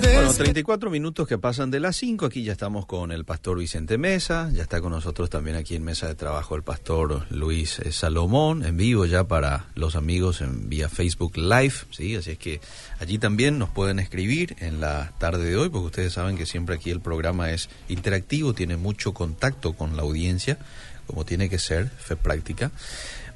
Bueno, 34 minutos que pasan de las 5. Aquí ya estamos con el pastor Vicente Mesa. Ya está con nosotros también aquí en Mesa de Trabajo el pastor Luis eh, Salomón, en vivo ya para los amigos en vía Facebook Live. ¿sí? Así es que allí también nos pueden escribir en la tarde de hoy, porque ustedes saben que siempre aquí el programa es interactivo, tiene mucho contacto con la audiencia, como tiene que ser, fe práctica.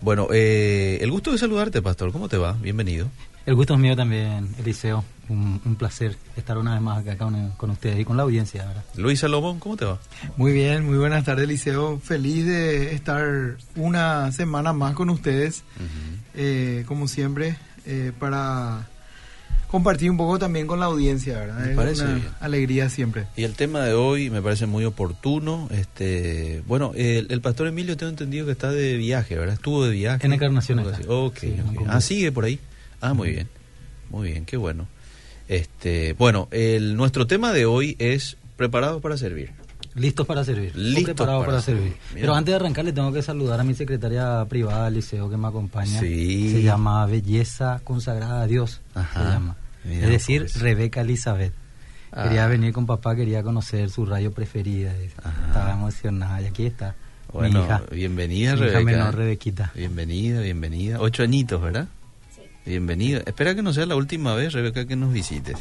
Bueno, eh, el gusto de saludarte, pastor. ¿Cómo te va? Bienvenido. El gusto es mío también, Eliseo. Un, un placer estar una vez más acá con, con ustedes y con la audiencia. ¿verdad? Luis Salomón, ¿cómo te va? Muy bien, muy buenas tardes, Liceo. Feliz de estar una semana más con ustedes, eh, como siempre, eh, para compartir un poco también con la audiencia, ¿verdad? Me Es parece una bien. alegría siempre. Y el tema de hoy me parece muy oportuno. Este, bueno, el, el pastor Emilio tengo entendido que está de viaje, ¿verdad? Estuvo de viaje. En Encarnación Algo está. así. Ok, Sí, en ok. Congreso. Ah, sigue por ahí. Ah, muy bien. Muy bien, qué bueno. Este, bueno, el, nuestro tema de hoy es preparados para servir. Listos para servir. Listos preparados para para, servir. Pero antes de arrancar le tengo que saludar a mi secretaria privada, Liceo, que me acompaña. Sí. Se llama Belleza Consagrada a Dios. Ajá. Se llama. Mira, es decir, pues. Rebeca Elizabeth. Ah. Quería venir con papá, quería conocer su rayo preferida. Estaba emocionada. Y aquí está. Bueno, mi hija. bienvenida, Mi hija Rebeca. menor, Rebequita. Bienvenida, bienvenida. Ocho añitos, ¿verdad? Sí. Bienvenida. Espera que no sea la última vez, Rebeca, que nos visites.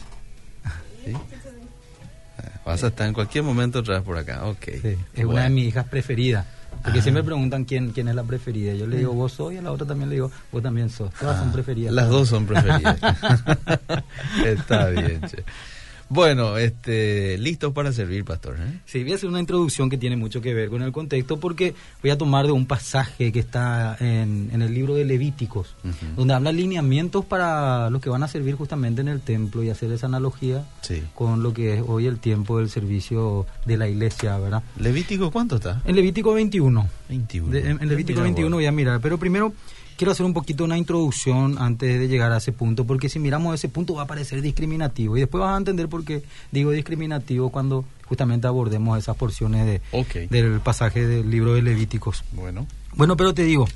¿Sí? Ah, Vas a estar en cualquier momento otra vez por acá. Ok. Sí, es una de mis hijas preferidas. Porque Ah. siempre preguntan quién, quién es la preferida. Yo le digo, vos sos, y a la otra también le digo, vos también sos. Todas Ah, son preferidas. Las dos son preferidas. Está bien, che. Bueno, este, listos para servir, pastor. ¿eh? Sí, voy a hacer una introducción que tiene mucho que ver con el contexto porque voy a tomar de un pasaje que está en, en el libro de Levíticos, donde habla lineamientos para los que van a servir justamente en el templo y hacer esa analogía Sí. con lo que es hoy el tiempo del servicio de la iglesia, ¿verdad? Levítico, ¿cuánto está? En Levítico 21. 21. De- en, en Levítico Mira, 21 bueno. voy a mirar, pero primero quiero hacer un poquito una introducción antes de llegar a ese punto, porque si miramos ese punto va a parecer discriminativo y después vas a entender por qué digo discriminativo cuando justamente abordemos esas porciones de, del pasaje del libro de Levíticos. Bueno. Bueno, pero te digo,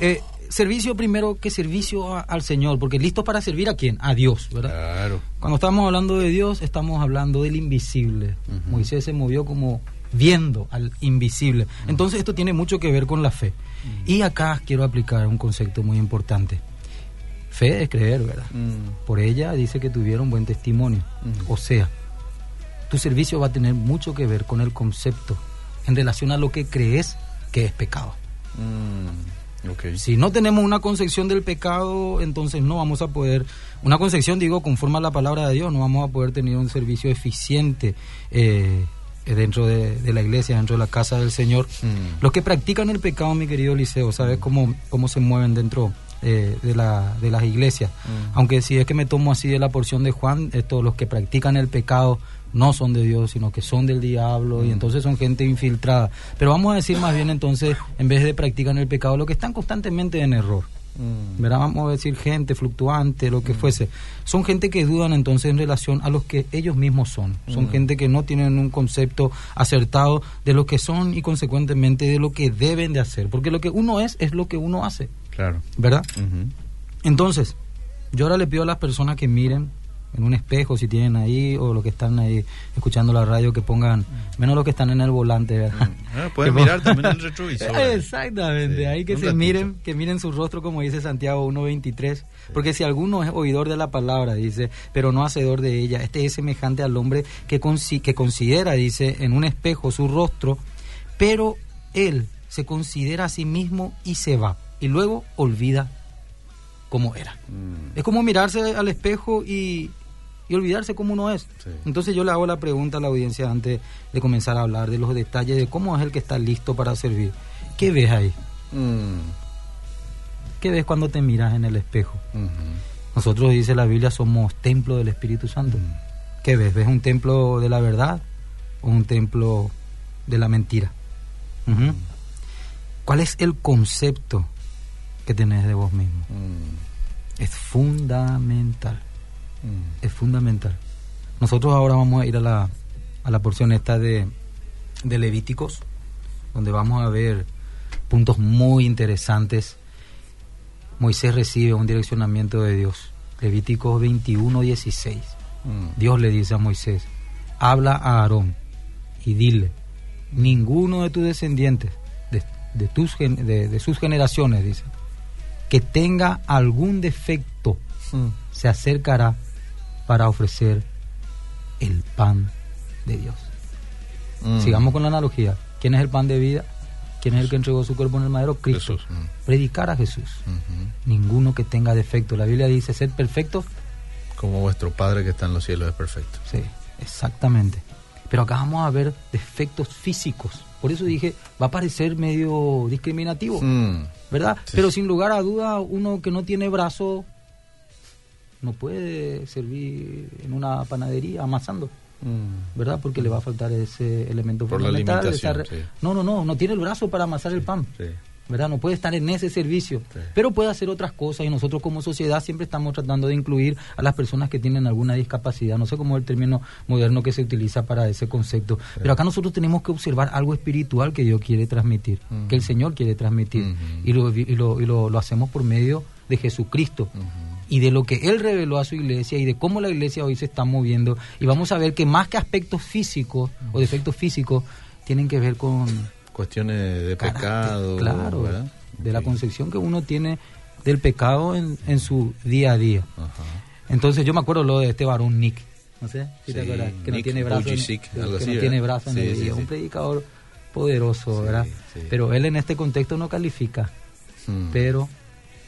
eh, servicio primero que servicio a- al Señor, porque listo para servir a quién? A Dios, ¿verdad? Claro. Cuando estamos hablando de Dios, estamos hablando del invisible. Moisés se movió como viendo al invisible. Entonces esto tiene mucho que ver con la fe. Y acá quiero aplicar un concepto muy importante. Fe es creer, ¿verdad? Mm. Por ella dice que tuvieron buen testimonio. O sea, tu servicio va a tener mucho que ver con el concepto en relación a lo que crees que es pecado. Mm. Si no tenemos una concepción del pecado, entonces no vamos a poder, una concepción, digo, conforme a la palabra de Dios, no vamos a poder tener un servicio eficiente eh, dentro de, de la iglesia, dentro de la casa del Señor. Mm. Los que practican el pecado, mi querido Liceo, ¿sabes cómo, cómo se mueven dentro eh, de, la, de las iglesias? Mm. Aunque si es que me tomo así de la porción de Juan, estos, los que practican el pecado no son de Dios, sino que son del diablo y entonces son gente infiltrada. Pero vamos a decir más bien entonces, en vez de practican el pecado, lo que están constantemente en error. Mm. ¿verdad? Vamos a decir gente fluctuante, lo que fuese. Son gente que dudan entonces en relación a los que ellos mismos son. Son Mm. gente que no tienen un concepto acertado de lo que son y consecuentemente de lo que deben de hacer. Porque lo que uno es es lo que uno hace, Claro. ¿verdad? Entonces, yo ahora le pido a las personas que miren en un espejo, si tienen ahí, o los que están ahí escuchando la radio, que pongan, menos los que están en el volante, ¿verdad? Ah, pueden Que mirar también el retrovisor. Exactamente, Sí, ahí que se ratito. miren, que miren su rostro como dice Santiago 1.23, porque si alguno es oidor de la palabra, dice, pero no hacedor de ella, este es semejante al hombre que, consi- que considera, dice, en un espejo su rostro, pero él se considera a sí mismo y se va, y luego olvida cómo era. Mm. Es como mirarse al espejo y, y olvidarse cómo uno es. Sí. Entonces yo le hago la pregunta a la audiencia antes de comenzar a hablar de los detalles de cómo es el que está listo para servir. ¿Qué ves ahí? Mm. ¿Qué ves cuando te miras en el espejo? Nosotros, dice la Biblia, somos templo del Espíritu Santo. ¿Qué ves? ¿Ves un templo de la verdad o un templo de la mentira? Ujú. ¿Cuál es el concepto que tenés de vos mismo? Mm. Es fundamental. Mm. es fundamental. Nosotros ahora vamos a ir a la, a la porción esta de, de Levíticos, donde vamos a ver puntos muy interesantes. Moisés recibe un direccionamiento de Dios. Levíticos 21, 16. Mm. Dios le dice a Moisés, habla a Aarón y dile, ninguno de tus descendientes, de, de tus, de sus generaciones, dice, que tenga algún defecto, Mm. se acercará para ofrecer el pan de Dios. Mm. Sigamos con la analogía. ¿Quién es el pan de vida? ¿Quién es el que entregó su cuerpo en el madero? Cristo. Jesús. Mm. Predicar a Jesús. Ninguno que tenga defecto. La Biblia dice, ser perfecto. Como vuestro Padre que está en los cielos es perfecto. Sí, exactamente. Pero acá vamos a ver defectos físicos. Por eso dije, va a parecer medio discriminativo, Mm. ¿verdad? Sí. Pero sin lugar a duda, uno que no tiene brazo no puede servir en una panadería amasando. Mm. ¿verdad? Porque le va a faltar ese elemento Por fundamental. esa sí. No, no, no, no tiene el brazo para amasar el pan, Sí. ¿verdad? No puede estar en ese servicio, pero puede hacer otras cosas y nosotros como sociedad siempre estamos tratando de incluir a las personas que tienen alguna discapacidad, no sé cómo es el término moderno que se utiliza para ese concepto, pero acá nosotros tenemos que observar algo espiritual que Dios quiere transmitir, que el Señor quiere transmitir, y, lo, y, lo, y lo- lo hacemos por medio de Jesucristo. Y de lo que él reveló a su iglesia y de cómo la iglesia hoy se está moviendo. Y vamos a ver que más que aspectos físicos o defectos físicos, tienen que ver con Cuestiones de carácter, pecado. claro, ¿verdad? de la concepción que uno tiene del pecado en, en su día a día. Ajá. Entonces yo me acuerdo lo de este varón Nick, no sé si te acuerdas, que no tiene brazo, en, Vujicic, que no así, tiene ¿verdad? brazo en Sí, el sí, día, sí. un predicador poderoso, ¿verdad? Pero él en este contexto no califica, Mm. pero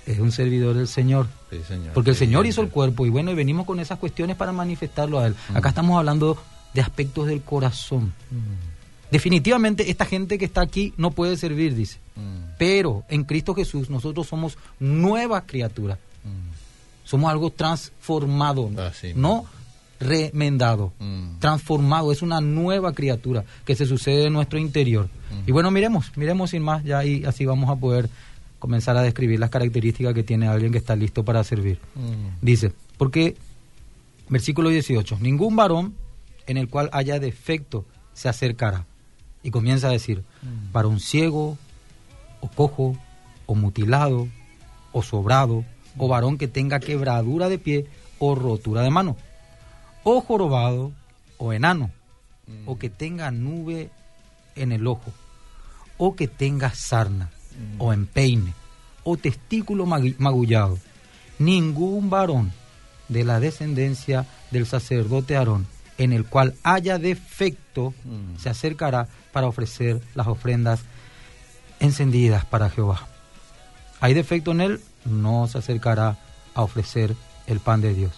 es un servidor del Señor. Sí, señor. Porque el Señor hizo el cuerpo y bueno, y venimos con esas cuestiones para manifestarlo a Él. Mm. Acá estamos hablando de aspectos del corazón. Mm. Definitivamente esta gente que está aquí no puede servir, dice. Mm. Pero en Cristo Jesús nosotros somos nuevas criaturas. Somos algo transformado, no remendado. Mm. Transformado, es una nueva criatura que se sucede en nuestro interior. Y bueno, miremos, miremos sin más ya y así vamos a poder comenzar a describir las características que tiene alguien que está listo para servir. Mm. Dice, porque, versículo 18, ningún varón en el cual haya defecto se acercará. Y comienza a decir, Mm. varón ciego, o cojo, o mutilado, o sobrado, o varón que tenga quebradura de pie, o rotura de mano, o jorobado, o enano, Mm. o que tenga nube en el ojo, o que tenga sarna, Mm. O empeine, o testículo magullado. Ningún varón de la descendencia del sacerdote Aarón, en el cual haya defecto, Mm. se acercará para ofrecer las ofrendas encendidas para Jehová. ¿Hay defecto en él? No se acercará a ofrecer el pan de Dios.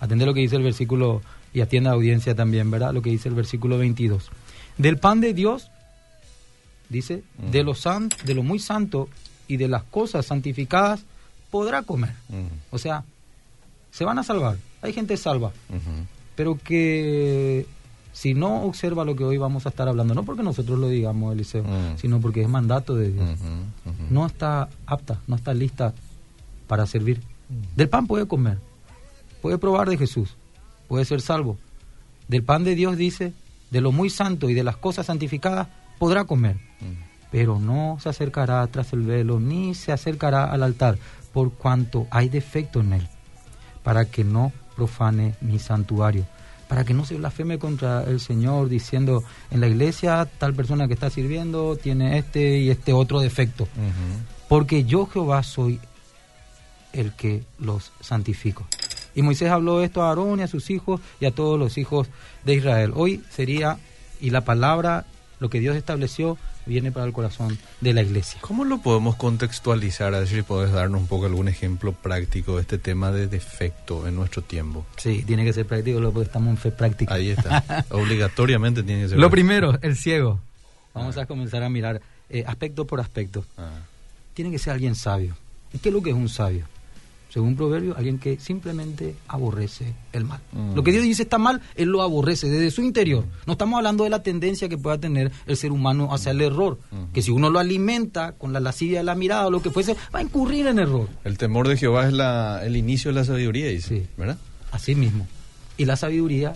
Atende lo que dice el versículo, y atienda audiencia también, ¿verdad? Lo que dice el versículo 22. Del pan de Dios, dice, de, lo san, de lo muy santo y de las cosas santificadas podrá comer. O sea, se van a salvar. Hay gente salva, pero que si no observa lo que hoy vamos a estar hablando, no porque nosotros lo digamos, Eliseo, sino porque es mandato de Dios, no está apta, no está lista para servir. Del pan puede comer, puede probar de Jesús, puede ser salvo. Del pan de Dios dice, de lo muy santo y de las cosas santificadas podrá comer, pero no se acercará tras el velo ni se acercará al altar, por cuanto hay defecto en él, para que no profane mi santuario, para que no se blasfeme contra el Señor diciendo en la iglesia tal persona que está sirviendo tiene este y este otro defecto, porque yo Jehová soy el que los santifico. Y Moisés habló esto a Aarón y a sus hijos y a todos los hijos de Israel. Hoy sería, y la palabra, lo que Dios estableció, viene para el corazón de la iglesia. ¿Cómo lo podemos contextualizar? A ver si puedes darnos un poco algún ejemplo práctico de este tema de defecto en nuestro tiempo. Sí, tiene que ser práctico, porque estamos en fe práctica. Ahí está. Obligatoriamente tiene que ser. Lo primero, el ciego. Vamos a comenzar a mirar eh, aspecto por aspecto. Ah. Tiene que ser alguien sabio. ¿Y qué es lo que es un sabio? Según Proverbio, alguien que simplemente aborrece el mal. Mm. Lo que Dios dice está mal, Él lo aborrece desde su interior. No estamos hablando de la tendencia que pueda tener el ser humano hacia el error. Mm. Que si uno lo alimenta con la lascivia de la mirada o lo que fuese, va a incurrir en error. El temor de Jehová es la, el inicio de la sabiduría, dice. Sí. ¿Verdad? Así mismo. Y la sabiduría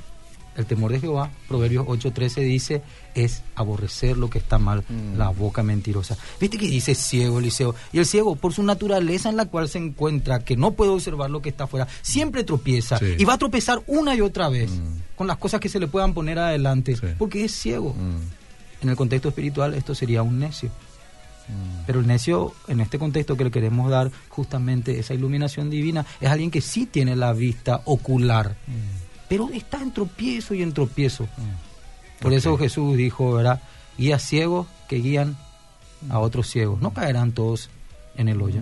El temor de Jehová, Proverbios 8:13 dice, es aborrecer lo que está mal, Mm. la boca mentirosa. ¿Viste que dice ciego, Eliseo? Y el ciego, por su naturaleza en la cual se encuentra, que no puede observar lo que está afuera, siempre tropieza. Sí. Y va a tropezar una y otra vez Mm. con las cosas que se le puedan poner adelante, Sí. porque es ciego. Mm, En el contexto espiritual esto sería un necio. mm. Pero el necio, en este contexto que le queremos dar justamente esa iluminación divina, es alguien que sí tiene la vista ocular, pero está en tropiezo y en tropiezo. Por Ok. eso Jesús dijo, ¿verdad? Guías ciegos que guían a otros ciegos. No caerán todos en el hoyo.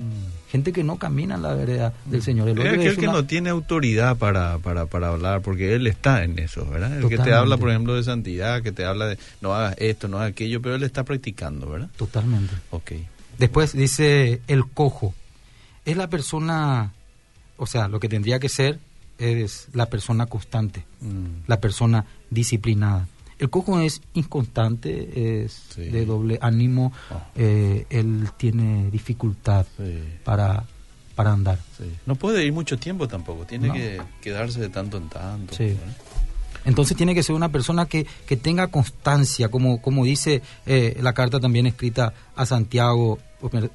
Gente que no camina en la vereda del Señor. El Es aquel es que no tiene autoridad para, para, para hablar, porque él está en eso, ¿verdad? El que te habla, por ejemplo, de santidad, que te habla de no hagas esto, no hagas aquello, pero él está practicando, ¿verdad? Totalmente. Ok. Después dice el cojo. Es la persona, o sea, lo que tendría que ser es la persona constante, Mm. la persona disciplinada. El cojo es inconstante, es Sí. de doble ánimo, Ah. eh, él tiene dificultad Sí, para, para andar. sí. No puede ir mucho tiempo tampoco, tiene No. que quedarse de tanto en tanto. Entonces tiene que ser una persona que, que tenga constancia, como, como dice eh, la carta también escrita a Santiago,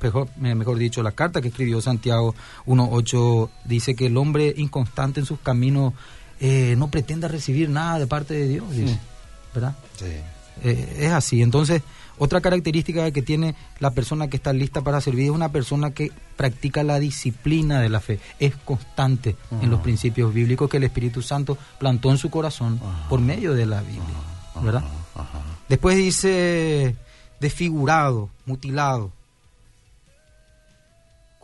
mejor, me- mejor dicho, la carta que escribió Santiago 1.8 dice que el hombre inconstante en sus caminos eh, no pretenda recibir nada de parte de Dios, dice, ¿verdad? Sí. Eh, es así. Entonces, otra característica que tiene la persona que está lista para servir es una persona que practica la disciplina de la fe, es constante en los principios bíblicos que el Espíritu Santo plantó en su corazón por medio de la Biblia, ¿verdad? Después dice desfigurado, mutilado.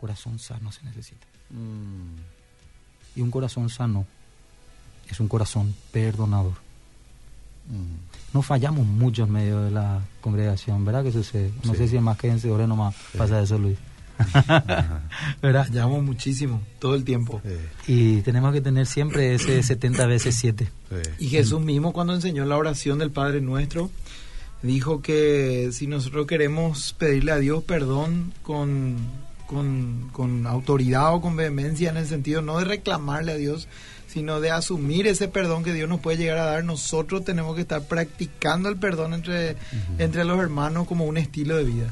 Corazón sano se necesita. Mm, Y un corazón sano es un corazón perdonador. mm. No fallamos mucho en medio de la congregación, ¿verdad? que sucede? No Sí. sé si es más que vencedores nomás Sí. pasa eso, Luis. ¿Verdad? Llamo muchísimo, todo el tiempo. Sí, Y tenemos que tener siempre ese 70 veces 7. sí. Y Jesús mismo cuando enseñó la oración del Padre Nuestro, dijo que si nosotros queremos pedirle a Dios perdón con, con, con autoridad o con vehemencia, en el sentido no de reclamarle a Dios, sino de asumir ese perdón que Dios nos puede llegar a dar, nosotros tenemos que estar practicando el perdón entre, entre los hermanos como un estilo de vida.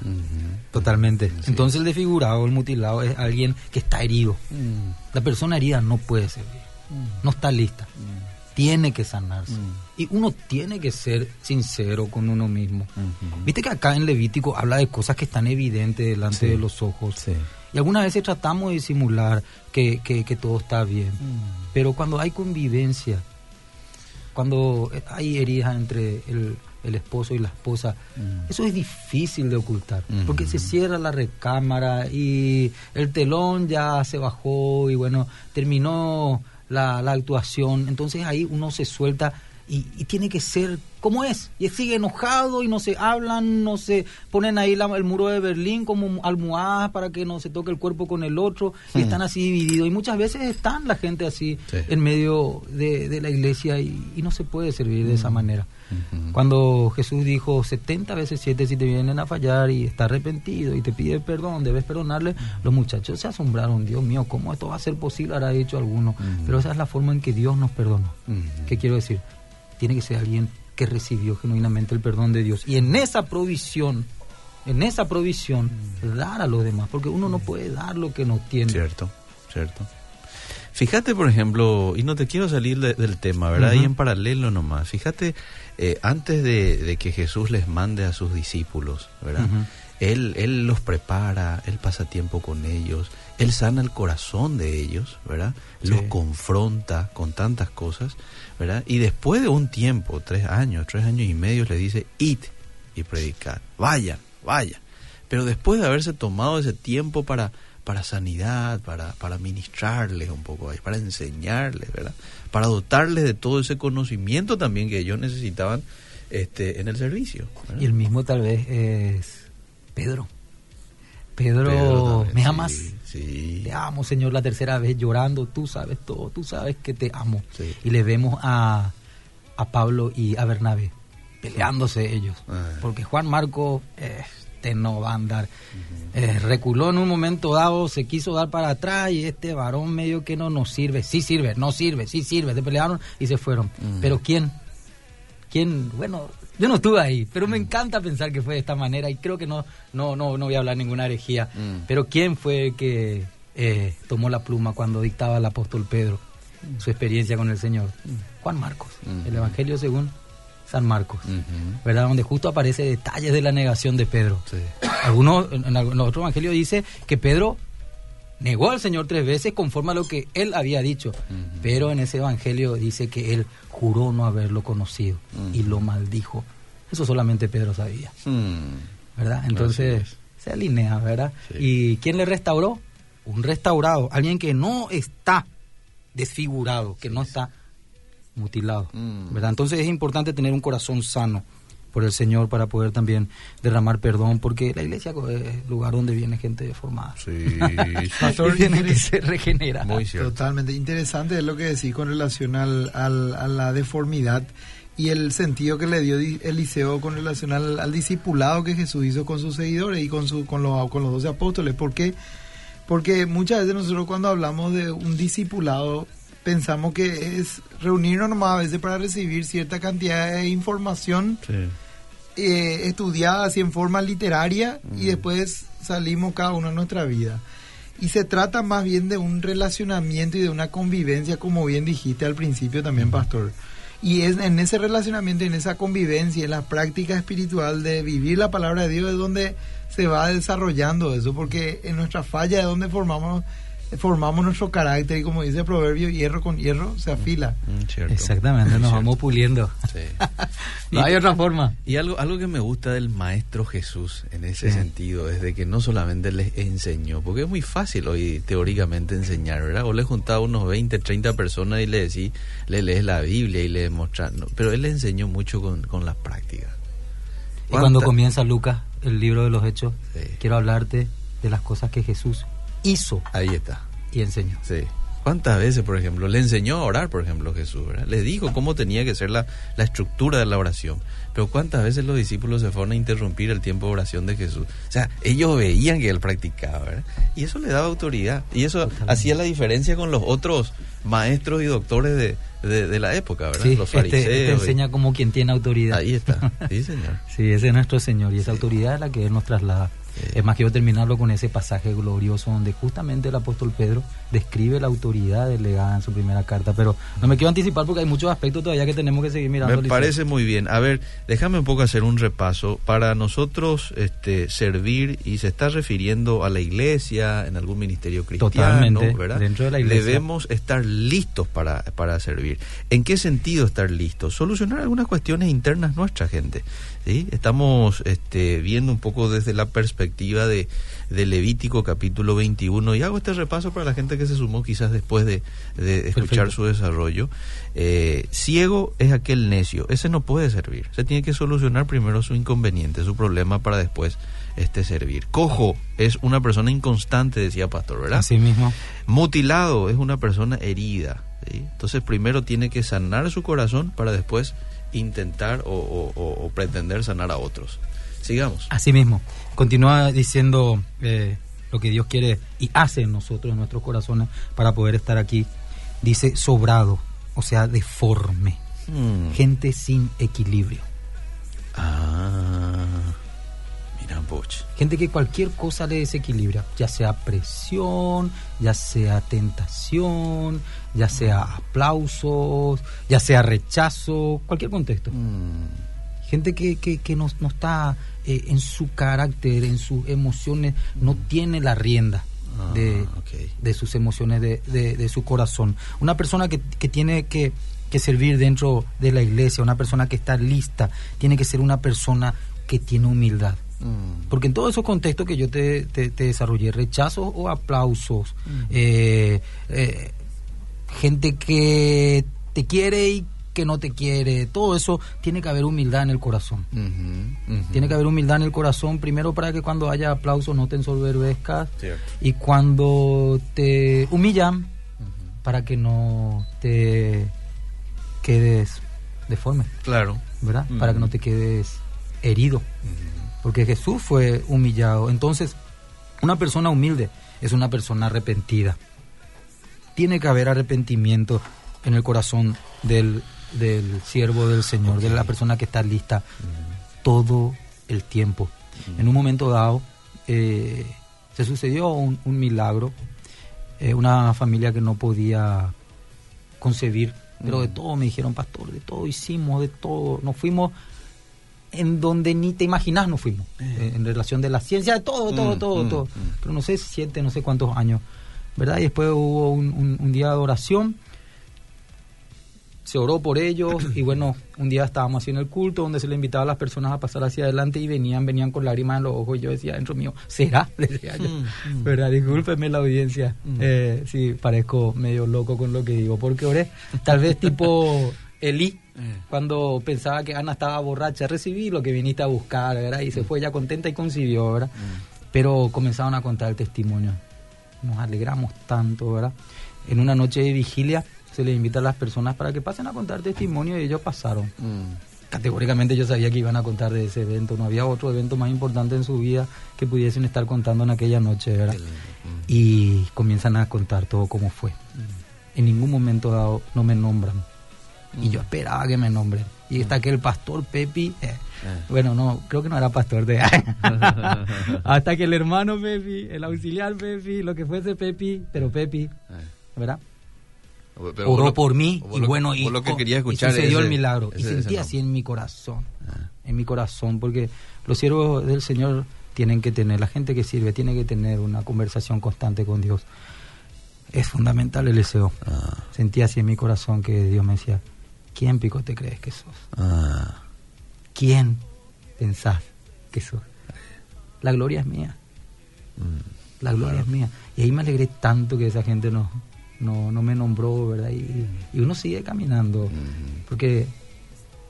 Totalmente. Sí. Entonces el desfigurado, el mutilado, es alguien que está herido. Mm, La persona herida no puede servir. No está lista. mm, Tiene que sanarse. Y uno tiene que ser sincero con uno mismo. Viste que acá en Levítico habla de cosas que están evidentes delante Sí. de los ojos. Sí. Y algunas veces tratamos de disimular que, que- que todo está bien. Mm. Pero cuando hay convivencia, cuando hay heridas entre el, el esposo y la esposa, Mm. eso es difícil de ocultar, porque se cierra la recámara y el telón ya se bajó y bueno, terminó la, la actuación, entonces ahí uno se suelta y, y tiene que ser como es, y sigue enojado y no se hablan, no se ponen ahí la- el muro de Berlín como almohadas para que no se toque el cuerpo con el otro, y Hmm. están así divididos, y muchas veces están la gente así Sí. en medio de, de la iglesia y, y no se puede servir de esa manera. Ujú. Cuando Jesús dijo 70 veces 7 si te vienen a fallar y está arrepentido y te pide perdón, debes perdonarle, los muchachos se asombraron, Dios mío, ¿cómo esto va a ser posible? Habrá dicho alguno. Pero esa es la forma en que Dios nos perdona. Ujú. ¿Qué quiero decir? Tiene que ser alguien que recibió genuinamente el perdón de Dios. Y en esa provisión, en esa provisión, dar a los demás, porque uno no puede dar lo que no tiene. Cierto, cierto. Fíjate, por ejemplo, y no te quiero salir de- del tema, ¿verdad? Ujú. Y en paralelo nomás, fíjate, eh, antes de, de que Jesús les mande a sus discípulos, ¿verdad? Él, él los prepara, Él pasa tiempo con ellos, Él sana el corazón de ellos, ¿verdad? Los confronta con tantas cosas, ¿verdad? Y después de un tiempo, tres años, tres años y medio, le dice, id y predicad, vayan, vayan. Pero después de haberse tomado ese tiempo para, para sanidad, para, para ministrarles un poco, para enseñarles, ¿verdad? Para dotarles de todo ese conocimiento también que ellos necesitaban este, en el servicio. ¿verdad? Y el mismo tal vez es Pedro. Pedro, Pedro también, ¿me amas? Sí. Te amo, Señor, la tercera vez llorando. Tú sabes todo, tú sabes que te amo. Sí. Y le vemos a, a Pablo y a Bernabé peleándose ellos. Ah. Porque Juan Marco, este no va a andar. Eh, reculó en un momento dado, se quiso dar para atrás y este varón medio que no nos sirve. Sí sirve, no sirve, sí sirve. Se pelearon y se fueron. Mm. Pero ¿quién? ¿quién? Bueno, yo no estuve ahí, pero me encanta pensar que fue de esta manera y creo que no, no, no, no voy a hablar ninguna herejía. Mm. Pero ¿quién fue el que eh, tomó la pluma cuando dictaba el apóstol Pedro su experiencia con el Señor? Juan Marcos, Mm. el Evangelio según San Marcos. ¿verdad? Donde justo aparece detalles de la negación de Pedro. Sí. Algunos, en, en otro evangelio dice que Pedro negó al Señor tres veces conforme a lo que él había dicho. Pero en ese evangelio dice que él juró no haberlo conocido y lo maldijo. Eso solamente Pedro sabía, Mm. ¿verdad? Entonces se alinea, ¿verdad? Sí. ¿Y quién le restauró? Un restaurado, alguien que no está desfigurado, que no está mutilado, Mm. ¿verdad? Entonces es importante tener un corazón sano por el Señor para poder también derramar perdón, porque la iglesia es el lugar donde viene gente deformada. Sí. Pastor, Y tiene que ser regenerada. Muy cierto. Totalmente interesante es lo que decís con relación al, al- a la deformidad y el sentido que le dio Di- Eliseo con relación al, al discipulado que Jesús hizo con sus seguidores y con, su, con, los, con los doce apóstoles. ¿Por qué? Porque muchas veces nosotros cuando hablamos de un discipulado pensamos que es reunirnos nomás a veces para recibir cierta cantidad de información Sí. Eh, estudiada así en forma literaria y después salimos cada uno a nuestra vida. Y se trata más bien de un relacionamiento y de una convivencia, como bien dijiste al principio también, Pastor. Y es en ese relacionamiento, en esa convivencia, en la práctica espiritual de vivir la palabra de Dios es donde se va desarrollando eso, porque en nuestra falla es donde formamos, formamos nuestro carácter y como dice el proverbio, hierro con hierro se afila. Mm, cierto. Exactamente, nos Cierto. vamos puliendo. Sí. No hay otra forma. Y algo, algo que me gusta del maestro Jesús en ese Sí. sentido es de que no solamente les enseñó, porque es muy fácil hoy teóricamente enseñar, ¿verdad? O le juntaba unos 20, 30 personas y le decís, le lees la Biblia y le demuestras, no, pero él le enseñó mucho con, con las prácticas. Y cuando ¿Cuánta- comienza Lucas, el libro de los Hechos, Sí. quiero hablarte de las cosas que Jesús hizo Ahí está, y enseñó. sí. ¿Cuántas veces, por ejemplo, le enseñó a orar, por ejemplo, Jesús? ¿verdad? Le dijo cómo tenía que ser la, la estructura de la oración. Pero ¿cuántas veces los discípulos se fueron a interrumpir el tiempo de oración de Jesús? O sea, ellos veían que él practicaba, ¿verdad? Y eso le daba autoridad. Y eso Totalmente. hacía la diferencia con los otros maestros y doctores de, de- de la época, ¿verdad? Sí, los este, fariseos. este y- enseña como quien tiene autoridad. Ahí está. Sí, señor. Sí, ese es nuestro Señor y esa autoridad es la que Él nos traslada. Sí. Es más, quiero terminarlo con ese pasaje glorioso donde justamente el apóstol Pedro describe la autoridad delegada en su primera carta. Pero no me quiero anticipar porque hay muchos aspectos todavía que tenemos que seguir mirando. Me parece muy bien. A ver, déjame un poco hacer un repaso. Para nosotros este, servir, y se está refiriendo a la iglesia, en algún ministerio cristiano, Totalmente, ¿verdad? dentro de la iglesia. Debemos estar listos para, para servir. ¿En qué sentido estar listos? Solucionar algunas cuestiones internas nuestras, gente. ¿sí? Estamos este, viendo un poco desde la perspectiva de, de Levítico capítulo 21 y hago este repaso para la gente que se sumó quizás después de, de escuchar Perfecto. su desarrollo. Eh, ciego es aquel necio, ese no puede servir. Se tiene que solucionar primero su inconveniente, su problema para después este servir. Cojo es una persona inconstante, decía Pastor, ¿verdad? Así mismo. Mutilado es una persona herida. ¿sí? Entonces primero tiene que sanar su corazón para después intentar o, o- o- o pretender sanar a otros. Sigamos. Así mismo. Continúa diciendo eh, lo que Dios quiere y hace en nosotros, en nuestros corazones, para poder estar aquí. Dice sobrado, o sea, deforme. Hmm. Gente sin equilibrio. Ah, mira, Boch. Gente que cualquier cosa le desequilibra, ya sea presión, ya sea tentación, ya sea aplausos, ya sea rechazo, cualquier contexto. Hmm. Gente que, que, que no, no está eh, en su carácter, en sus emociones, no tiene la rienda Ah, de, de sus emociones, de, de- de su corazón. Una persona que, que tiene que, que servir dentro de la iglesia, una persona que está lista, tiene que ser una persona que tiene humildad. Hmm. Porque en todos esos contextos que yo te, te- te desarrollé, rechazos o aplausos, Mm. eh, eh, gente que te quiere y que no te quiere, todo eso tiene que haber humildad en el corazón. Tiene que haber humildad en el corazón, primero para que cuando haya aplausos no te ensoberbezcas y cuando te humillan, para que no te quedes deforme, Claro. ¿verdad? Para que no te quedes herido porque Jesús fue humillado. Entonces, una persona humilde es una persona arrepentida. Tiene que haber arrepentimiento en el corazón del del siervo del Señor, de la persona que está lista todo el tiempo. En un momento dado eh, se sucedió un, milagro, eh, una familia que no podía concebir, pero de todo me dijeron, pastor, de todo hicimos, de todo, nos fuimos en donde ni te imaginas nos fuimos, eh. en relación de la ciencia, de todo, todo, mm, todo, mm, todo. Mm. Pero no sé, siete, no sé cuántos años, ¿verdad? Y después hubo un día de oración se oró por ellos y bueno, un día estábamos haciendo el culto donde se le invitaba a las personas a pasar hacia adelante y venían, venían con lágrimas en los ojos y yo decía dentro mío, ¿será? Decía yo, mm, mm. ¿verdad? Discúlpeme la audiencia, mm. eh, sí, parezco medio loco con lo que digo, porque oré, tal vez tipo Elí, eh. cuando pensaba que Ana estaba borracha, recibí lo que viniste a buscar, ¿verdad? Y se fue ya contenta y concibió, ¿verdad? Pero comenzaron a contar el testimonio, nos alegramos tanto, ¿verdad? En una noche de vigilia, se les invita a las personas para que pasen a contar testimonio y ellos pasaron. Mm. Categóricamente yo sabía que iban a contar de ese evento, no había otro evento más importante en su vida que pudiesen estar contando en aquella noche, ¿verdad? Mm. Y comienzan a contar todo como fue. Mm. En ningún momento dado no me nombran. Y yo esperaba que me nombren. Y está que el pastor Pepi, eh, eh. bueno, no, creo que no era pastor de... hasta que el hermano Pepi, el auxiliar Pepi, lo que fuese Pepi, pero Pepi, eh. ¿Verdad? oró por mí y bueno y, lo que quería escuchar sucedió el milagro y sentí así en mi corazón ah. en mi corazón porque los siervos del Señor tienen que tener la gente que sirve tiene que tener una conversación constante con Dios es fundamental el deseo ah. sentí así en mi corazón que Dios me decía quién pico te crees que sos ah. quién pensás que sos la gloria es mía mm. la gloria es mía y ahí me alegré tanto que esa gente no no, no me nombró, ¿verdad? Y, uno sigue caminando, porque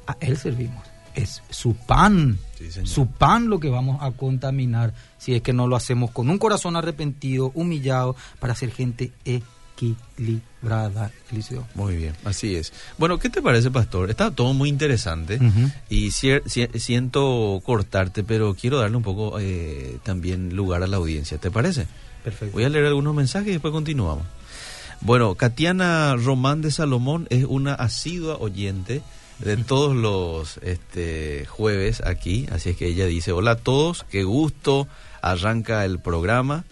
a Él servimos. Es su pan, su pan lo que vamos a contaminar si es que no lo hacemos con un corazón arrepentido, humillado, para ser gente equilibrada, Eliseo. Muy bien, así es. Bueno, ¿qué te parece, pastor? Está todo muy interesante y siento cortarte, pero quiero darle un poco eh, también lugar a la audiencia. ¿Te parece? Perfecto. Voy a leer algunos mensajes y después continuamos. Bueno, Katiana Román de Salomón es una asidua oyente de todos los este, jueves aquí, así es que ella dice, hola a todos, qué gusto, arranca el programa,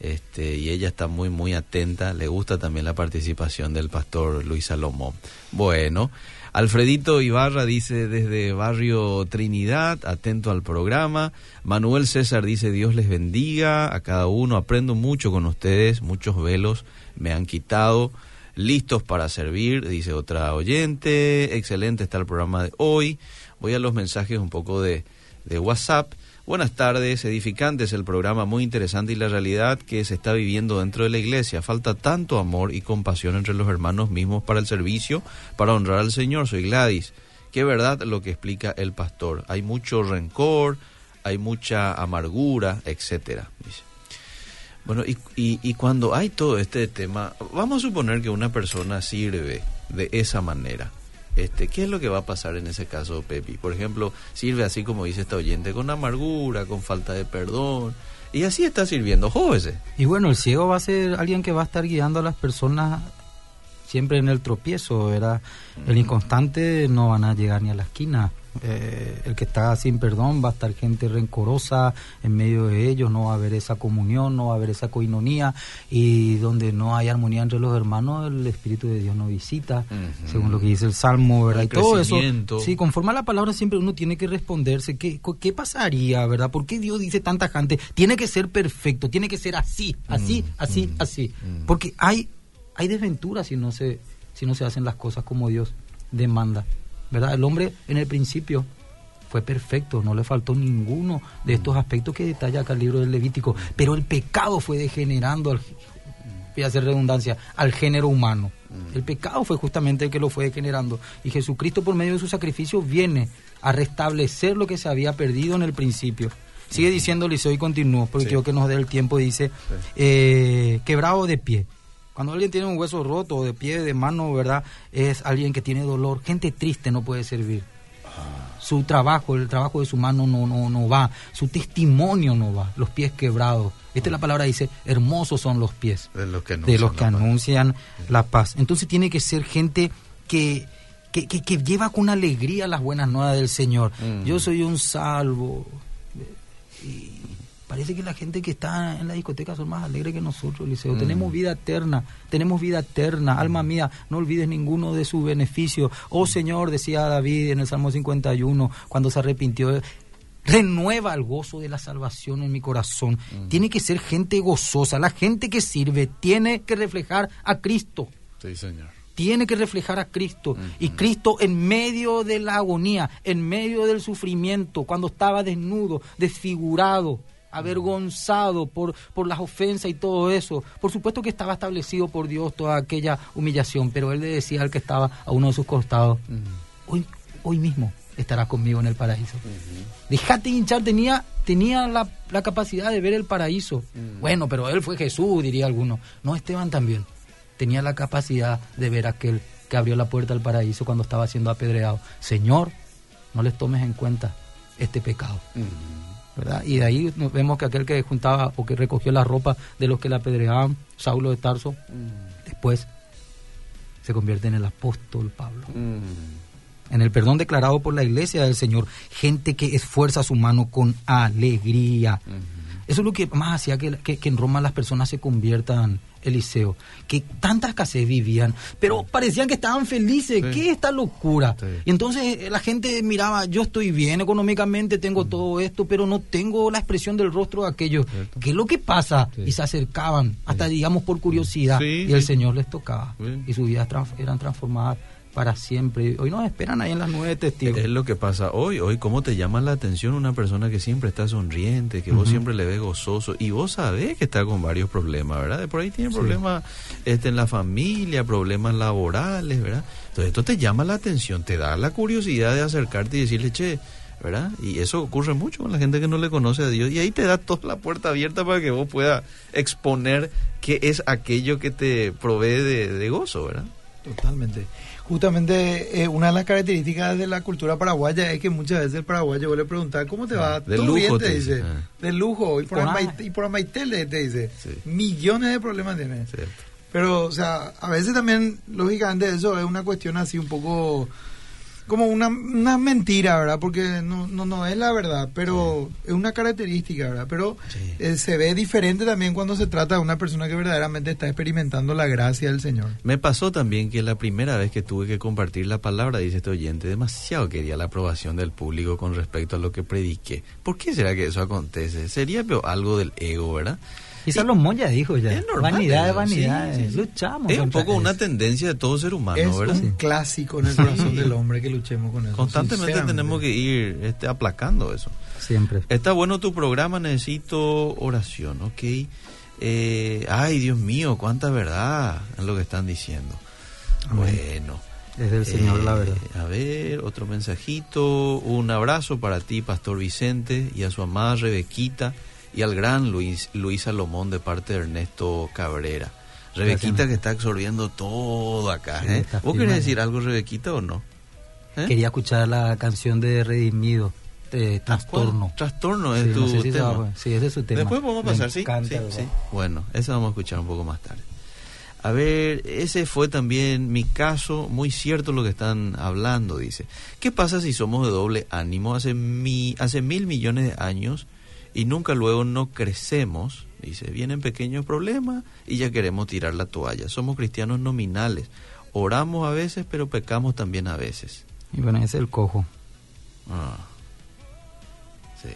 este, y ella está muy, muy atenta, le gusta también la participación del pastor Luis Salomón. Bueno, Alfredito Ibarra dice desde Barrio Trinidad, atento al programa. Manuel César dice Dios les bendiga a cada uno, aprendo mucho con ustedes, muchos velos me han quitado. Listos para servir, dice otra oyente. Excelente está el programa de hoy. Voy a los mensajes un poco de, de WhatsApp. Buenas tardes, edificantes, el programa muy interesante y la realidad que se está viviendo dentro de la iglesia. Falta tanto amor y compasión entre los hermanos mismos para el servicio, para honrar al Señor. Soy Gladys. Qué verdad lo que explica el pastor. Hay mucho rencor, hay mucha amargura, etcétera. Bueno, y, y, cuando hay todo este tema, vamos a suponer que una persona sirve de esa manera. Este, ¿Qué es lo que va a pasar en ese caso, Pepi? Por ejemplo, sirve así como dice esta oyente, con amargura, con falta de perdón. Y así está sirviendo, jóvese. Y bueno, el ciego va a ser alguien que va a estar guiando a las personas siempre en el tropiezo, era el inconstante no van a llegar ni a la esquina. Eh, el que está sin perdón va a estar gente rencorosa en medio de ellos, no va a haber esa comunión, no va a haber esa coinonía y donde no hay armonía entre los hermanos, el Espíritu de Dios no visita, según lo que dice el Salmo, ¿verdad? y todo eso. Sí, conforme a la palabra siempre uno tiene que responderse, ¿qué, ¿qué pasaría, verdad? ¿Por qué Dios dice tanta gente? Tiene que ser perfecto, tiene que ser así, así, así, así. Porque hay hay desventuras si no se si no se hacen las cosas como Dios demanda, ¿verdad? El hombre en el principio fue perfecto, no le faltó ninguno de estos mm. aspectos que detalla acá el libro del Levítico, pero el pecado fue degenerando al voy a hacer redundancia, al género humano. Mm. El pecado fue justamente el que lo fue degenerando. Y Jesucristo, por medio de su sacrificio, viene a restablecer lo que se había perdido en el principio. Sigue diciendo Liceo y continúo, porque creo que nos dé el tiempo. Dice: eh, quebrado de pie. Cuando alguien tiene un hueso roto, de pie, de mano, ¿verdad? Es alguien que tiene dolor. Gente triste no puede servir. Su trabajo, el trabajo de su mano no, no, no va. Su testimonio no va. Los pies quebrados. Esta es la palabra dice, hermosos son los pies. De los que anuncian, de los que anuncian la, paz. Entonces tiene que ser gente que, que, que, que lleva con alegría las buenas nuevas del Señor. Mm. Yo soy un salvo. Y parece que la gente que está en la discoteca son más alegres que nosotros, Eliseo. Mm. Tenemos vida eterna, tenemos vida eterna. Alma mía, no olvides ninguno de sus beneficios. Oh Señor, decía David en el Salmo 51, cuando se arrepintió, renueva el gozo de la salvación en mi corazón. Tiene que ser gente gozosa. La gente que sirve tiene que reflejar a Cristo Sí, señor. tiene que reflejar a Cristo. Y Cristo en medio de la agonía, en medio del sufrimiento, cuando estaba desnudo, desfigurado, avergonzado por, por las ofensas y todo eso. Por supuesto que estaba establecido por Dios toda aquella humillación, pero él le decía al que estaba a uno de sus costados, hoy, hoy mismo estarás conmigo en el paraíso. Déjate hinchar, tenía, tenía la, la capacidad de ver el paraíso. Bueno, pero él fue Jesús, diría alguno. No, Esteban también tenía la capacidad de ver aquel que abrió la puerta al paraíso cuando estaba siendo apedreado. Señor, no les tomes en cuenta este pecado. ¿Verdad? Y de ahí nos vemos que aquel que juntaba o que recogió la ropa de los que la apedreaban, Saulo de Tarso, después se convierte en el apóstol Pablo. En el perdón declarado por la iglesia del Señor, gente que esfuerza su mano con alegría. Eso es lo que más hacía que, que- que en Roma las personas se conviertan, Eliseo, que tanta escasez vivían, pero parecían que estaban felices. Sí. ¿Qué es esta locura? Sí. Y entonces eh, la gente miraba, yo estoy bien económicamente, tengo todo esto, pero no tengo la expresión del rostro de aquellos. Cierto. ¿Qué es lo que pasa? Y se acercaban, hasta digamos por curiosidad, y el. Señor les tocaba. Y sus vidas trans- eran transformadas para siempre. Hoy nos esperan ahí en las nueve testigos. Es lo que pasa hoy. Hoy, ¿cómo te llama la atención una persona que siempre está sonriente, que vos siempre le ves gozoso y vos sabés que está con varios problemas, ¿verdad? De por ahí tiene Sí. problemas este, en la familia, problemas laborales, ¿verdad? Entonces, esto te llama la atención, te da la curiosidad de acercarte y decirle, che, ¿verdad? Y eso ocurre mucho con la gente que no le conoce a Dios y ahí te da toda la puerta abierta para que vos puedas exponer qué es aquello que te provee de, de gozo, ¿verdad? Totalmente. Justamente eh, una de las características de la cultura paraguaya es que muchas veces el paraguayo le preguntas, ¿cómo te va? Ah, de lujo, bien, te te dice. Ah. De lujo. Y por, ahí. y por Amaitele te dice. Sí. Millones de problemas tiene. ¿Cierto? Pero, o sea, a veces también, lógicamente, eso es una cuestión así un poco como una, una mentira, ¿verdad? Porque no, no, no es la verdad, pero es una característica, ¿verdad? Pero Sí. eh, se ve diferente también cuando se trata de una persona que verdaderamente está experimentando la gracia del Señor. Me pasó también que la primera vez que tuve que compartir la palabra, dice este oyente, demasiado quería la aprobación del público con respecto a lo que prediqué. ¿Por qué será que eso acontece? Sería algo del ego, ¿verdad? Y Salomón ya dijo ya. Es normal, vanidad sí. Luchamos. Es un poco una eso. tendencia de todo ser humano, es ¿verdad? un clásico en el corazón del hombre que luchemos con eso. Constantemente tenemos que ir este, aplacando eso. Siempre. Está bueno tu programa, necesito oración, ¿ok? Eh, ay, Dios mío, cuánta verdad es lo que están diciendo. Amén. Bueno. Es del Señor la Eh, verdad. A ver, otro mensajito. Un abrazo para ti, Pastor Vicente, y a su amada Rebequita, y al gran Luis, Luis Salomón de parte de Ernesto Cabrera. Rebequita Gracias. que está absorbiendo todo acá. Sí, ¿eh? ¿Vos querés decir algo, Rebequita, o no? ¿Eh? Quería escuchar la canción de Redimido, de Trastorno. Trastorno es Sí, tu no sé si se tema. va- sí, ese es su tema. Después podemos pasar, sí. encanta, sí, ¿verdad? sí. Bueno, eso vamos a escuchar un poco más tarde. A ver, ese fue también mi caso, muy cierto lo que están hablando, dice. ¿Qué pasa si somos de doble ánimo hace, mi, hace mil millones de años y nunca luego no crecemos? Dice, vienen pequeños problemas y ya queremos tirar la toalla. Somos cristianos nominales. Oramos a veces, pero pecamos también a veces. Y bueno, ese es el cojo. Ah, sí.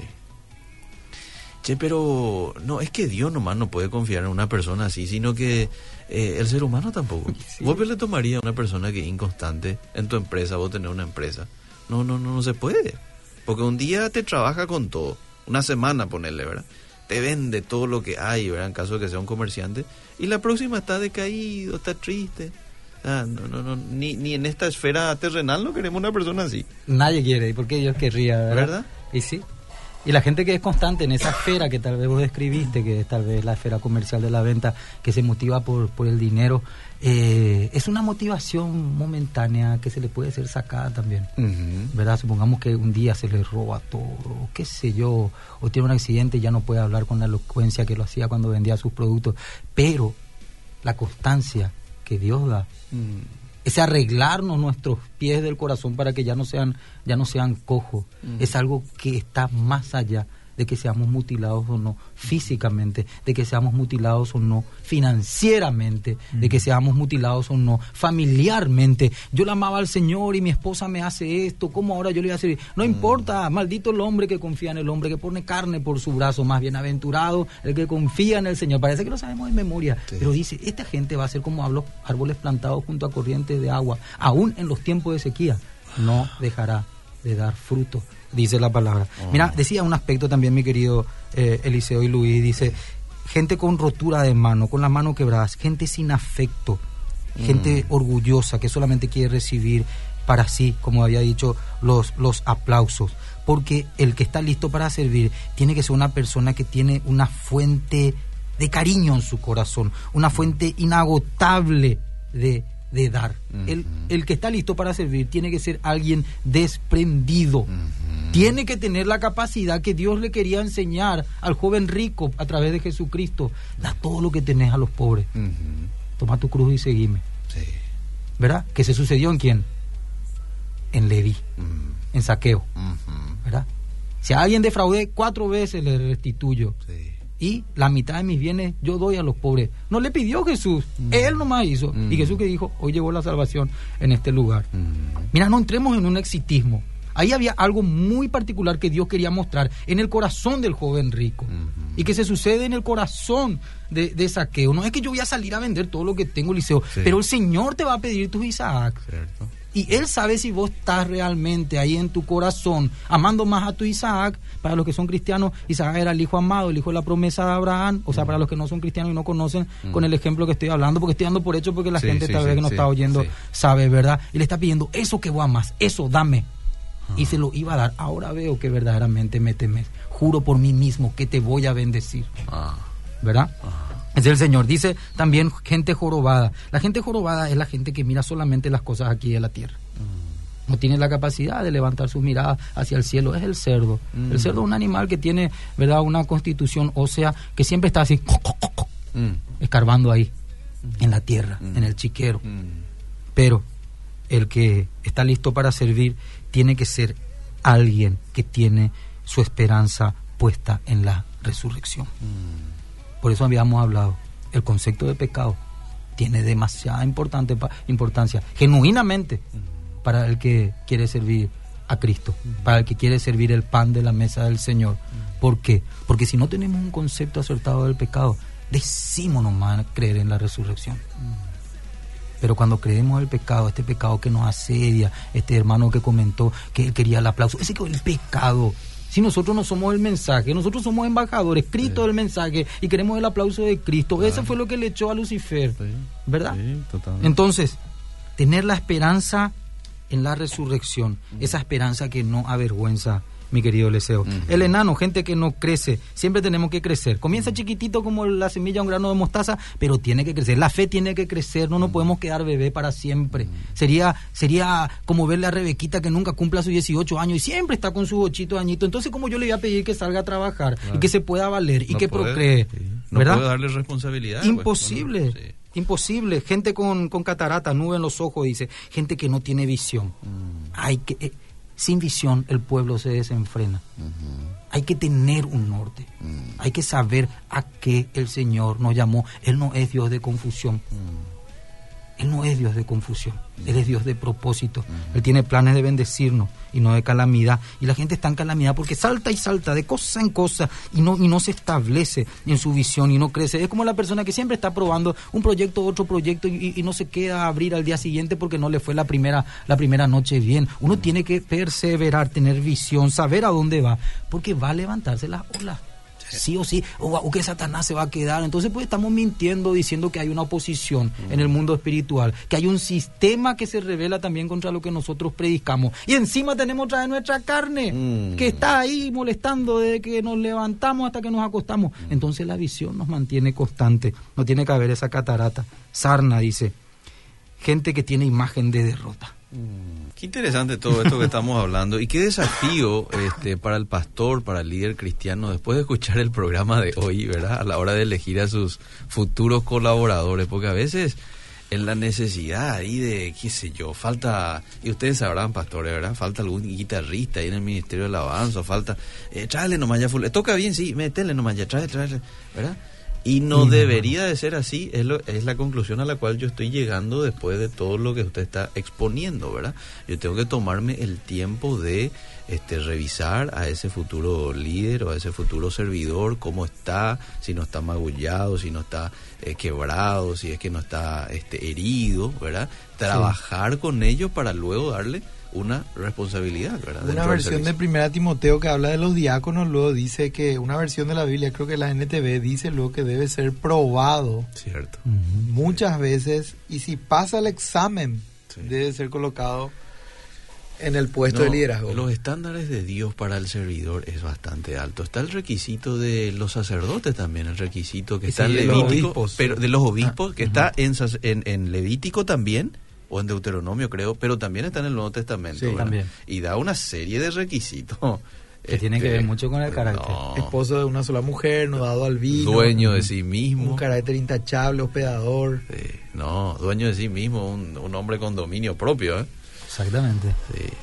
Che, pero no, es que Dios nomás no puede confiar en una persona así, sino que eh, el ser humano tampoco. Sí. ¿Vos le tomaría a una persona que es inconstante en tu empresa, vos tenés una empresa? No, no, no, no se puede. Porque un día te trabaja con todo, una semana ponerle, ¿verdad? Te vende todo lo que hay, ¿verdad? En caso de que sea un comerciante. Y la próxima está decaído, está triste. Ah, no, no, no, ni, ni en esta esfera terrenal no queremos una persona así. Nadie quiere, ¿y por qué Dios querría? ¿verdad? ¿Verdad? Y sí. Y la gente que es constante en esa esfera que tal vez vos describiste, que es tal vez la esfera comercial de la venta, que se motiva por, por el dinero, eh, es una motivación momentánea que se le puede ser sacada también. ¿verdad? Supongamos que un día se le roba todo, o qué sé yo, o tiene un accidente y ya no puede hablar con la elocuencia que lo hacía cuando vendía sus productos, pero la constancia que Dios da Mm. Ese arreglarnos nuestros pies del corazón para que ya no sean, ya no sean cojos, es algo que está más allá de que seamos mutilados o no físicamente, de que seamos mutilados o no financieramente, de que seamos mutilados o no familiarmente. Yo la amaba al Señor y mi esposa me hace esto, ¿cómo ahora yo le voy a hacer? No importa, maldito el hombre que confía en el hombre, que pone carne por su brazo, más bienaventurado el que confía en el Señor. Parece que lo sabemos de memoria, pero dice, esta gente va a ser como hablo, árboles plantados junto a corrientes de agua, aún en los tiempos de sequía, no dejará de dar fruto dice la palabra. Oh. Mira, decía un aspecto también, mi querido eh, Eliseo y Luis, dice, gente con rotura de mano, con la mano quebrada, gente sin afecto, gente mm. orgullosa que solamente quiere recibir para sí, como había dicho, los, los aplausos. Porque el que está listo para servir tiene que ser una persona que tiene una fuente de cariño en su corazón, una fuente inagotable de de dar. el, el, que está listo para servir tiene que ser alguien desprendido. Tiene que tener la capacidad que Dios le quería enseñar al joven rico a través de Jesucristo. Da todo lo que tenés a los pobres. Toma tu cruz y seguime. ¿Verdad? ¿Qué se sucedió en quién? En Leví, en saqueo. ¿Verdad? Si a alguien defraudé cuatro veces, le restituyo. Sí y la mitad de mis bienes yo doy a los pobres. No le pidió Jesús, él nomás hizo. Y. Jesús que dijo, hoy llegó la salvación en este lugar. Mira, no entremos en un exitismo. Ahí había algo muy particular que Dios quería mostrar en el corazón del joven rico. Y que se sucede en el corazón de, saqueo. No es que yo voy a salir a vender todo lo que tengo, Liceo, pero el Señor te va a pedir tu Isaac. Cierto. Y Él sabe si vos estás realmente ahí en tu corazón, amando más a tu Isaac. Para los que son cristianos, Isaac era el hijo amado, el hijo de la promesa de Abraham. O sea, para los que no son cristianos y no conocen con el ejemplo que estoy hablando, porque estoy dando por hecho porque la gente tal vez que nos está oyendo sabe, ¿verdad? Y le está pidiendo, eso que vos amas, eso dame. Y se lo iba a dar. Ahora veo que verdaderamente me temes. Juro por mí mismo que te voy a bendecir. Ah. ¿Verdad? Es el Señor. Dice también gente jorobada. La gente jorobada es la gente que mira solamente las cosas aquí de la tierra. No tiene la capacidad de levantar sus miradas hacia el cielo. Es el cerdo. El mm. cerdo es un animal que tiene, ¿verdad?, una constitución ósea que siempre está así, mm. escarbando ahí, mm. en la tierra, en el chiquero. Pero el que está listo para servir tiene que ser alguien que tiene su esperanza puesta en la resurrección. Por eso habíamos hablado, el concepto de pecado tiene demasiada importante, importancia, genuinamente, para el que quiere servir a Cristo, para el que quiere servir el pan de la mesa del Señor. ¿Por qué? Porque si no tenemos un concepto acertado del pecado, decimos nomás creer en la resurrección. Pero cuando creemos el pecado, este pecado que nos asedia, este hermano que comentó que él quería el aplauso, ese que el pecado. Si nosotros no somos el mensaje, nosotros somos embajadores, Cristo el mensaje y queremos el aplauso de Cristo. Eso fue lo que le echó a Lucifer, ¿verdad? Entonces, tener la esperanza en la resurrección, esa esperanza que no avergüenza mi querido Leseo. El enano, gente que no crece, siempre tenemos que crecer. Comienza chiquitito como la semilla, un grano de mostaza, pero tiene que crecer. La fe tiene que crecer, no nos podemos quedar bebé para siempre. Sería sería como verle a Rebequita que nunca cumpla sus 18 años y siempre está con sus ochitos añitos. Entonces, como yo le voy a pedir que salga a trabajar y que se pueda valer y que procree? No ¿verdad? puede darle responsabilidad. Pues, Imposible. Imposible. Gente con, con catarata, nube en los ojos, dice. Gente que no tiene visión. Hay que... Sin visión el pueblo se desenfrena. Hay que tener un norte. Mm. Hay que saber a qué el Señor nos llamó. Él no es Dios de confusión. Mm. Él no es Dios de confusión, Él es Dios de propósito. Él tiene planes de bendecirnos y no de calamidad. Y la gente está en calamidad porque salta y salta de cosa en cosa y no, y no se establece en su visión y no crece. Es como la persona que siempre está probando un proyecto, otro proyecto y, no se queda a abrir al día siguiente porque no le fue la primera, la primera noche bien. Uno tiene que perseverar, tener visión, saber a dónde va, porque va a levantarse las olas sí o sí, o, que Satanás se va a quedar. Entonces, pues estamos mintiendo diciendo que hay una oposición en el mundo espiritual, que hay un sistema que se revela también contra lo que nosotros predicamos. Y encima tenemos otra de nuestra carne, mm. que está ahí molestando desde que nos levantamos hasta que nos acostamos. Mm. Entonces la visión nos mantiene constante, no tiene que haber esa catarata. Sarna dice, gente que tiene imagen de derrota. Qué interesante todo esto que estamos hablando y qué desafío este, para el pastor, para el líder cristiano, después de escuchar el programa de hoy, ¿verdad? A la hora de elegir a sus futuros colaboradores, porque a veces en la necesidad ahí de, qué sé yo, falta, y ustedes sabrán, pastores, ¿verdad? Falta algún guitarrista ahí en el Ministerio del Alabanza, falta, eh, tráele nomás ya, full, toca bien, sí, métele nomás ya, tráele, tráele, ¿verdad? Y no debería de ser así, es, lo, es la conclusión a la cual yo estoy llegando después de todo lo que usted está exponiendo, ¿verdad? Yo tengo que tomarme el tiempo de este, revisar a ese futuro líder o a ese futuro servidor, cómo está, si no está magullado, si no está eh, quebrado, si es que no está este, herido, ¿verdad? Trabajar con ellos para luego darle una responsabilidad, ¿verdad? Una versión de Primera Timoteo que habla de los diáconos, luego dice que una versión de la Biblia, creo que la NTV, dice luego que debe ser probado. Cierto. Muchas veces, y si pasa el examen, debe ser colocado en el puesto de liderazgo. Los estándares de Dios para el servidor es bastante alto. Está el requisito de los sacerdotes también, el requisito que está en Levítico, pero de los obispos, que está en, en Levítico también o en Deuteronomio creo, pero también está en el Nuevo Testamento. también. Y da una serie de requisitos. Que tiene que ver este, mucho con el carácter. Esposo de una sola mujer, no dado al vino. Dueño de sí mismo. Un carácter intachable, hospedador. no, dueño de sí mismo, un, hombre con dominio propio. ¿eh? Exactamente.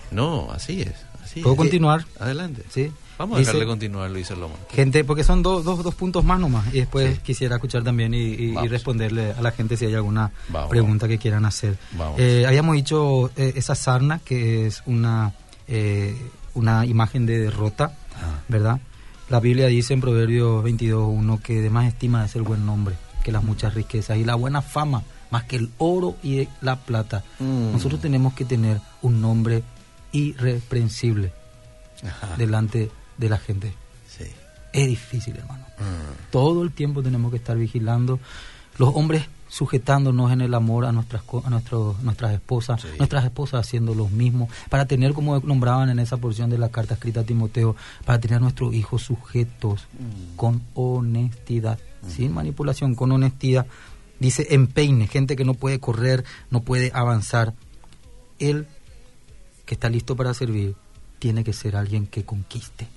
No, así es. Así ¿Puedo continuar? Adelante. Sí. Vamos a dejarle continuar, Luis Salomón. Gente, porque son dos, dos, dos puntos más nomás. Y después quisiera escuchar también y, responderle a la gente si hay alguna pregunta que quieran hacer. Eh, habíamos dicho eh, esa sarna, que es una, eh, una imagen de derrota, ah. ¿verdad? La Biblia dice en Proverbios 22.1 que de más estima es el buen nombre que las muchas riquezas y la buena fama más que el oro y la plata. Mm. Nosotros tenemos que tener un nombre irreprensible delante de la gente. Sí. Es difícil, hermano. Mm. Todo el tiempo tenemos que estar vigilando. Los hombres sujetándonos en el amor a nuestras a nuestros, nuestras esposas, nuestras esposas haciendo lo mismo, para tener, como nombraban en esa porción de la carta escrita a Timoteo, para tener a nuestros hijos sujetos mm. con honestidad, mm. sin manipulación, con honestidad. Dice empeine, gente que no puede correr, no puede avanzar. Él, que está listo para servir, tiene que ser alguien que conquiste.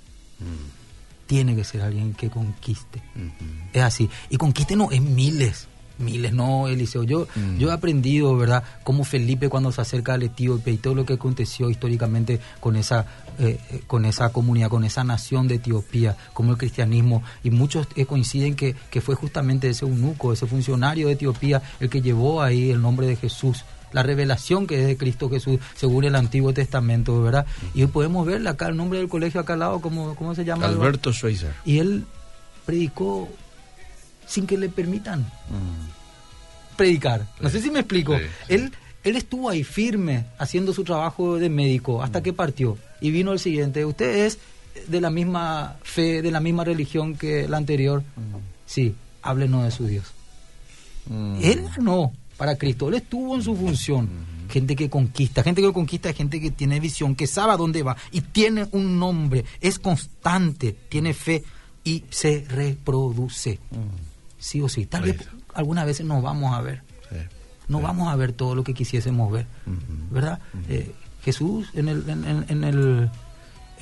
Tiene que ser alguien que conquiste. Es así. Y conquiste no es miles. Miles, no, Eliseo. Yo, mm. yo he aprendido, ¿verdad?, como Felipe cuando se acerca al Etíope y todo lo que aconteció históricamente con esa, eh, eh, con esa comunidad, con esa nación de Etiopía, como el cristianismo. Y muchos eh, coinciden que, que fue justamente ese eunuco, ese funcionario de Etiopía, el que llevó ahí el nombre de Jesús la revelación que es de Cristo Jesús según el Antiguo Testamento, ¿verdad? Y podemos verle acá el nombre del colegio acá al lado, ¿cómo, cómo se llama? Alberto Schweitzer. Y él predicó sin que le permitan mm. predicar. No sé si me explico. Él, él estuvo ahí firme haciendo su trabajo de médico hasta mm. que partió. Y vino el siguiente. Usted es de la misma fe, de la misma religión que la anterior. Mm. Sí, háblenos de su Dios. Él no para Cristo. Él estuvo en su función. Gente que conquista, gente que conquista gente que tiene visión, que sabe a dónde va y tiene un nombre, es constante, tiene fe y se reproduce. Sí o sí. Tal vez algunas veces nos vamos a ver. No vamos a ver todo lo que quisiésemos ver. ¿Verdad? Eh, Jesús en el, en, el,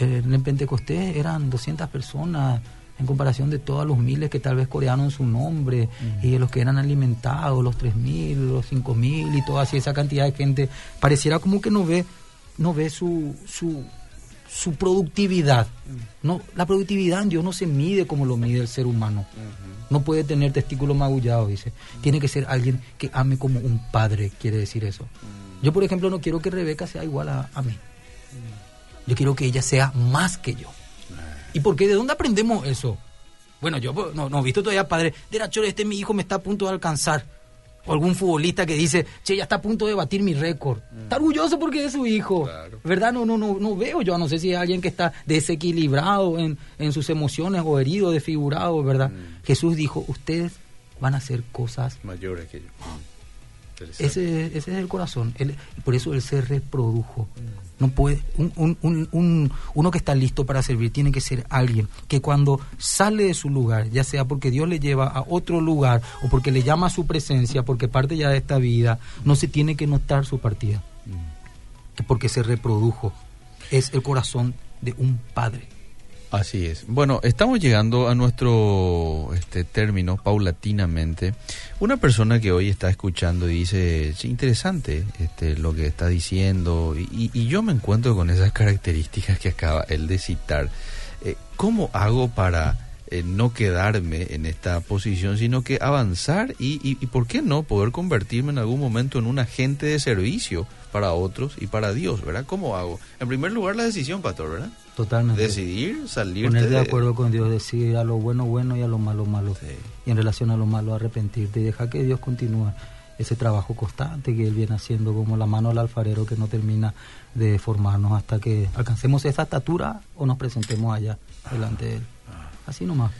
en el Pentecostés eran 200 personas en comparación de todos los miles que tal vez corearon su nombre y de los que eran alimentados, los 3.000, los 5.000 y toda así esa cantidad de gente, pareciera como que no ve, no ve su, su, su productividad. No, la productividad en Dios no se mide como lo mide el ser humano. No puede tener testículos magullados, dice. Tiene que ser alguien que ame como un padre, quiere decir eso. Yo, por ejemplo, no quiero que Rebeca sea igual a, a mí. Yo quiero que ella sea más que yo. ¿Y por qué? ¿De dónde aprendemos eso? Bueno, yo no, no he visto todavía padre, de la este mi hijo me está a punto de alcanzar. O algún futbolista que dice, che, ya está a punto de batir mi récord. Mm. Está orgulloso porque es su hijo. ¿Verdad? No, no, no, no veo yo. No sé si es alguien que está desequilibrado en, en sus emociones o herido, desfigurado, ¿verdad? Mm. Jesús dijo, ustedes van a hacer cosas mayores que yo. Ese, ese es el corazón. por eso él se reprodujo. No puede, un, un, un, uno que está listo para servir tiene que ser alguien que cuando sale de su lugar, ya sea porque Dios le lleva a otro lugar o porque le llama a su presencia, porque parte ya de esta vida, no se tiene que notar su partida, mm. porque se reprodujo. Es el corazón de un padre. Así es. Bueno, estamos llegando a nuestro este término paulatinamente. Una persona que hoy está escuchando y dice, sí, interesante este, lo que está diciendo, y, yo me encuentro con esas características que acaba él de citar. Eh, ¿Cómo hago para eh, no quedarme en esta posición, sino que avanzar y, y, y, ¿por qué no poder convertirme en algún momento en un agente de servicio para otros y para Dios, ¿verdad? ¿Cómo hago? En primer lugar, la decisión, pastor, ¿verdad? Totalmente. Decidir, salir Poner de acuerdo con Dios, decir a lo bueno, bueno y a lo malo, malo. Sí. Y en relación a lo malo, arrepentirte y dejar que Dios continúe ese trabajo constante que Él viene haciendo como la mano del alfarero que no termina de formarnos hasta que alcancemos esa estatura o nos presentemos allá delante de Él. Así nomás.